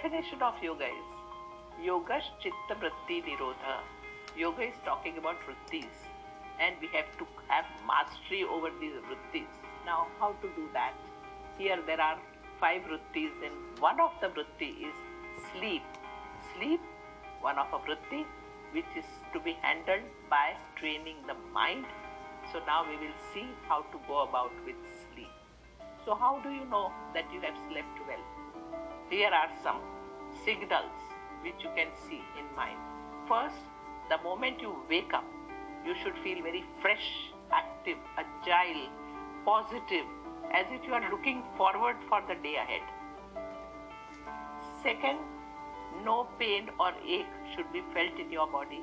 definition of yoga is yoga chitta vritti nirodha. Yoga is talking about vrittis and we have to have mastery over these vrittis. Now, how to do that? Here there are five vrittis and one of the vritti is sleep. Sleep, one of a vritti which is to be handled by training the mind. So now we will see how to go about with sleep. So how do you know that you have slept well? Here are some signals which you can see in mind. First, the moment you wake up, you should feel very fresh, active, agile, positive, as if you are looking forward for the day ahead. Second, no pain or ache should be felt in your body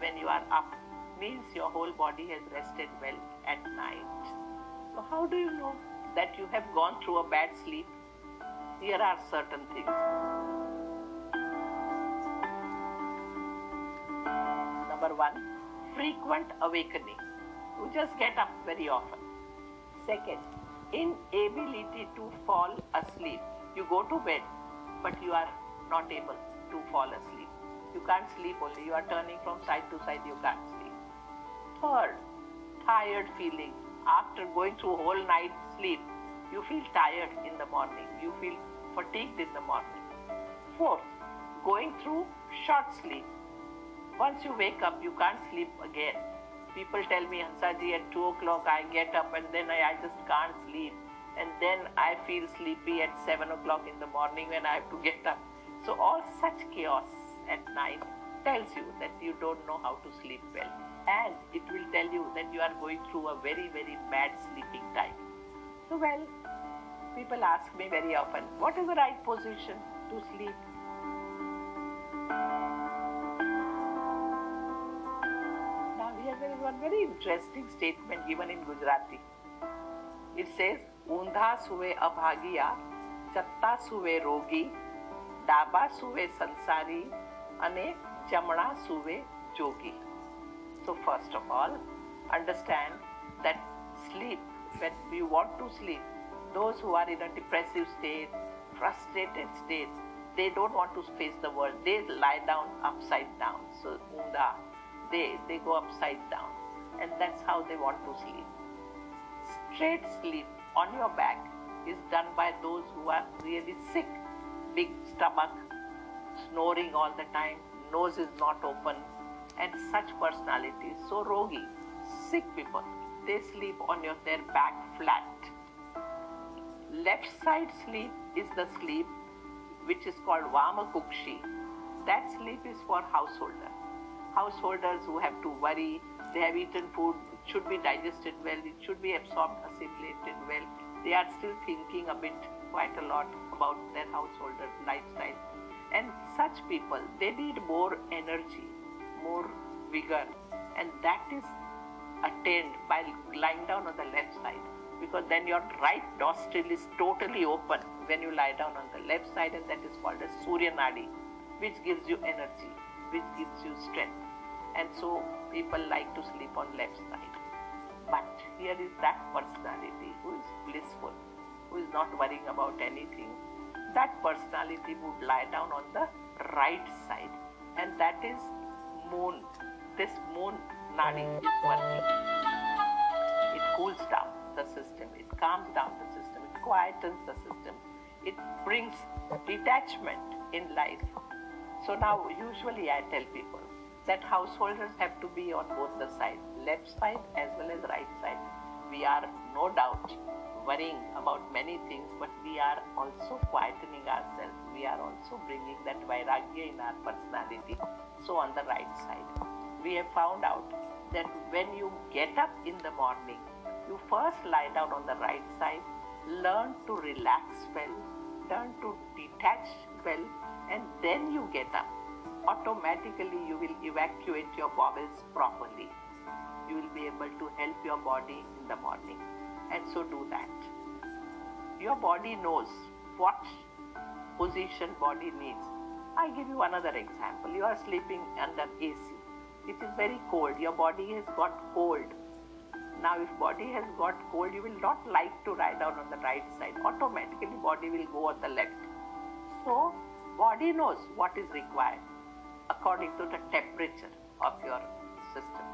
when you are up. Means your whole body has rested well at night. So, how do you know that you have gone through a bad sleep? Here are certain things. Number one, frequent awakening. You just get up very often. Second, inability to fall asleep. You go to bed, but you are not able to fall asleep. You can't sleep only. You are turning from side to side. You can't sleep. Third, tired feeling. After going through whole night sleep, you feel tired in the morning. You feel fatigued in the morning. Fourth, going through short sleep. Once you wake up, you can't sleep again. People tell me, Hansaji, at 2 o'clock I get up and then I, I just can't sleep. And then I feel sleepy at 7 o'clock in the morning when I have to get up. So, all such chaos at night tells you that you don't know how to sleep well. And it will tell you that you are going through a very, very bad sleeping time. So, well, people ask me very often, what is the right position to sleep? Now, here there is one very interesting statement given in Gujarati. It says, ઊંધા સુવે અભાગિયા ચત્તા સુવે રોગી ડાબા સુવે સંસારી અને જમણા સુવે જોગી so first of all understand that sleep when we want to sleep those who are in a depressive state frustrated state they don't want to face the world. They lie down upside down. So unda they they go upside down. And that's how they want to sleep. Straight sleep on your back is done by those who are really sick. Big stomach snoring all the time nose is not open and such personalities so rogi sick people they sleep on your their back flat left side sleep is the sleep which is called Vamakukshi. That sleep is for householder. Householders who have to worry, they have eaten food, it should be digested well, it should be absorbed, assimilated well. They are still thinking a bit, quite a lot about their householder lifestyle. And such people, they need more energy, more vigor, and that is attained by lying down on the left side because then your right nostril is totally open when you lie down on the left side and that is called as Surya Nadi which gives you energy which gives you strength. And so people like to sleep on left side. But here is that personality who is blissful who is not worrying about anything. That personality would lie down on the right side and that is moon. This moon it cools down the system, it calms down the system, it quietens the system, it brings detachment in life. So now, usually, I tell people that householders have to be on both the sides, left side as well as right side. We are no doubt worrying about many things, but we are also quietening ourselves. We are also bringing that vairagya in our personality. So, on the right side, we have found out that when you get up in the morning, you first lie down on the right side, learn to relax well, learn to detach well, and then you get up. Automatically, you will evacuate your bowels properly. You will be able to help your body in the morning, and so do that. Your body knows what position body needs. I give you another example. You are sleeping under AC. It is very cold. Your body has got cold now, if body has got cold, you will not like to lie down on the right side. Automatically, body will go on the left. So, Body knows what is required according to the temperature of your system,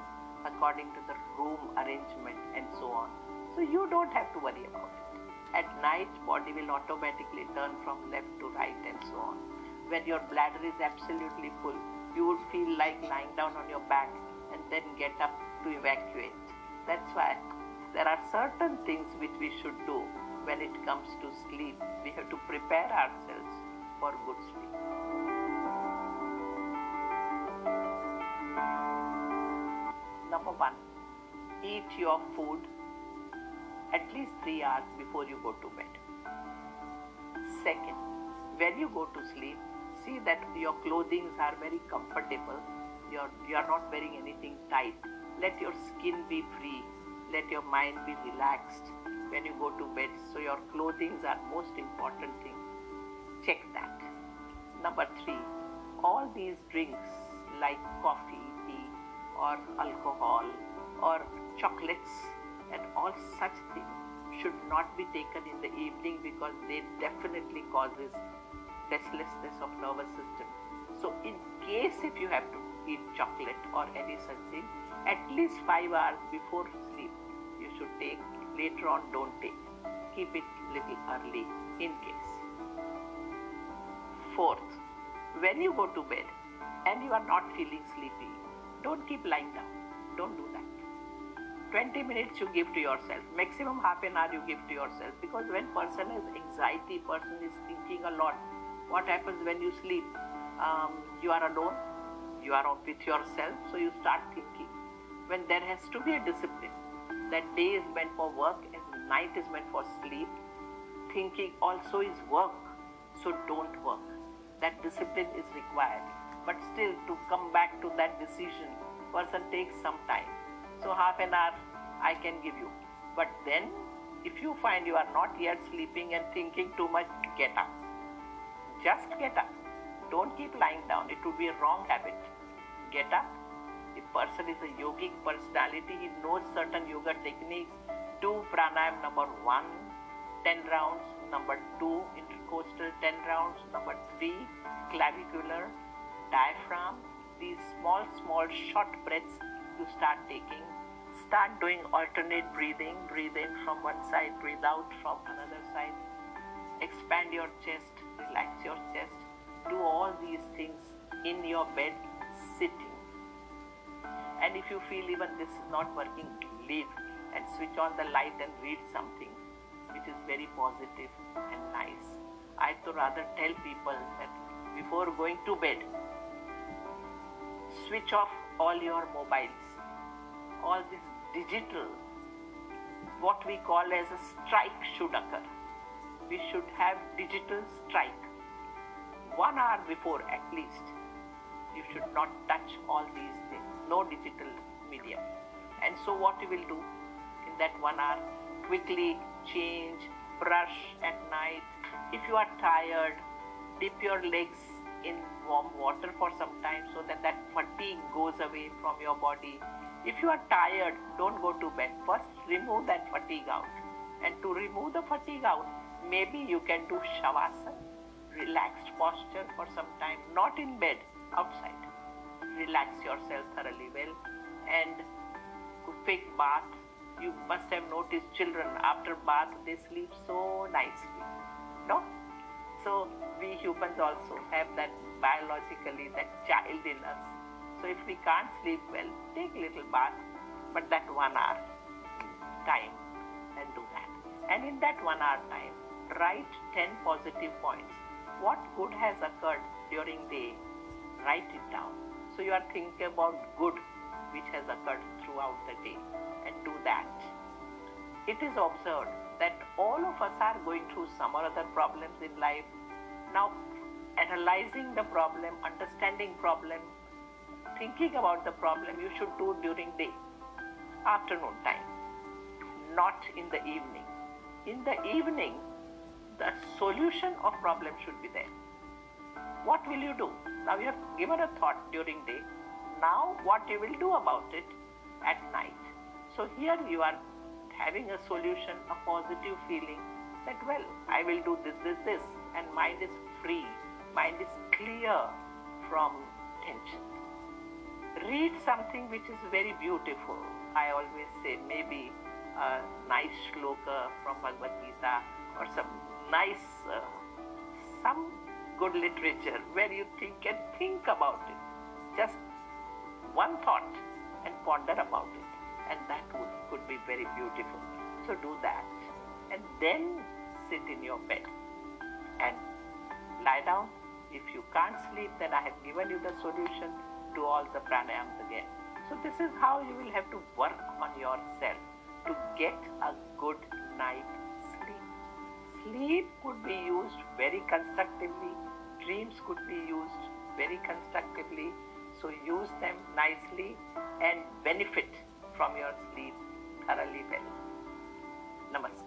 according to the room arrangement and so on. So you don't have to worry about it. At night, body will automatically turn from left to right and so on. When your bladder is absolutely full, you would feel like lying down on your back and then get up to evacuate. That's why there are certain things which we should do when it comes to sleep. We have to prepare ourselves for good sleep. Number one, eat your food at least three hours before you go to bed. Second, when you go to sleep, see that your clothing are very comfortable. You're, you are not wearing anything tight. Let your skin be free. Let your mind be relaxed when you go to bed. So your clothing are most important thing. Check that. Number three, all these drinks like coffee, tea, or alcohol, or chocolates, and all such things should not be taken in the evening because they definitely causes restlessness of nervous system. So in case if you have to eat chocolate or any such thing, at least five hours before sleep, you should take. Later on, don't take. Keep it little early in case. Fourth, when you go to bed and you are not feeling sleepy, don't keep lying down. Don't do that. 20 minutes you give to yourself maximum half an hour you give to yourself because when person has anxiety person is thinking a lot what happens when you sleep? Um, you are alone. You are with yourself. So you start thinking. When there has to be a discipline that day is meant for work and night is meant for sleep thinking also is work. So don't work. That discipline is required. But still to come back to that decision person takes some time. So half an hour I can give you. But then if you find you are not yet sleeping and thinking too much, get up. Just get up. Don't keep lying down. It would be a wrong habit. Get up. If person is a yogic personality, he knows certain yoga techniques. Do pranayam number one, 10 rounds. Number two, intercostal 10 rounds. Number three, clavicular, diaphragm. These small, small, short breaths you start taking. Start doing alternate breathing. Breathe in from one side, breathe out from another side. Expand your chest, relax your chest. Do all these things in your bed, sitting. And if you feel even this is not working, leave and switch on the light and read something which is very positive and nice. I'd rather tell people that before going to bed, switch off all your mobiles, all this digital, what we call as a strike should occur. We should have digital strike. One hour before at least, you should not touch all these things, no digital medium. And so what you will do in that one hour, quickly change, brush at night. If you are tired, dip your legs in warm water for some time so that that fatigue goes away from your body. If you are tired, don't go to bed. First, remove that fatigue out. And to remove the fatigue out, maybe you can do shavasana, relaxed posture for some time, not in bed, outside. Relax yourself thoroughly well and quick bath. You must have noticed children after bath they sleep so nicely. No? So we humans also have that biologically that child in us. So if we can't sleep well, take little bath, but that one hour time and do that. And in that one hour time, write 10 positive points. What good has occurred during the day? Write it down. So you are thinking about good which has occurred throughout the day and do that. It is observed that all of us are going through some or other problems in life. Now, analyzing the problem, understanding problem, thinking about the problem, you should do during day, afternoon time, not in the evening. In the evening, the solution of problem should be there. What will you do? Now you have given a thought during day. Now what you will do about it at night. So here you are having a solution, a positive feeling that, well, I will do this, this, this, and mind is free. mind is clear from tension. Read something which is very beautiful. I always say maybe a nice shloka from Bhagavad Gita or some nice, uh, some good literature where you think and think about it. Just one thought and ponder about it, and that would, could be very beautiful. So do that, and then sit in your bed and lie down. If you can't sleep, then I have given you the solution. Do all the pranayams again. So this is how you will have to work on yourself to get a good night. Sleep could be used very constructively. Dreams could be used very constructively. So use them nicely and benefit from your sleep thoroughly well. Namaskar.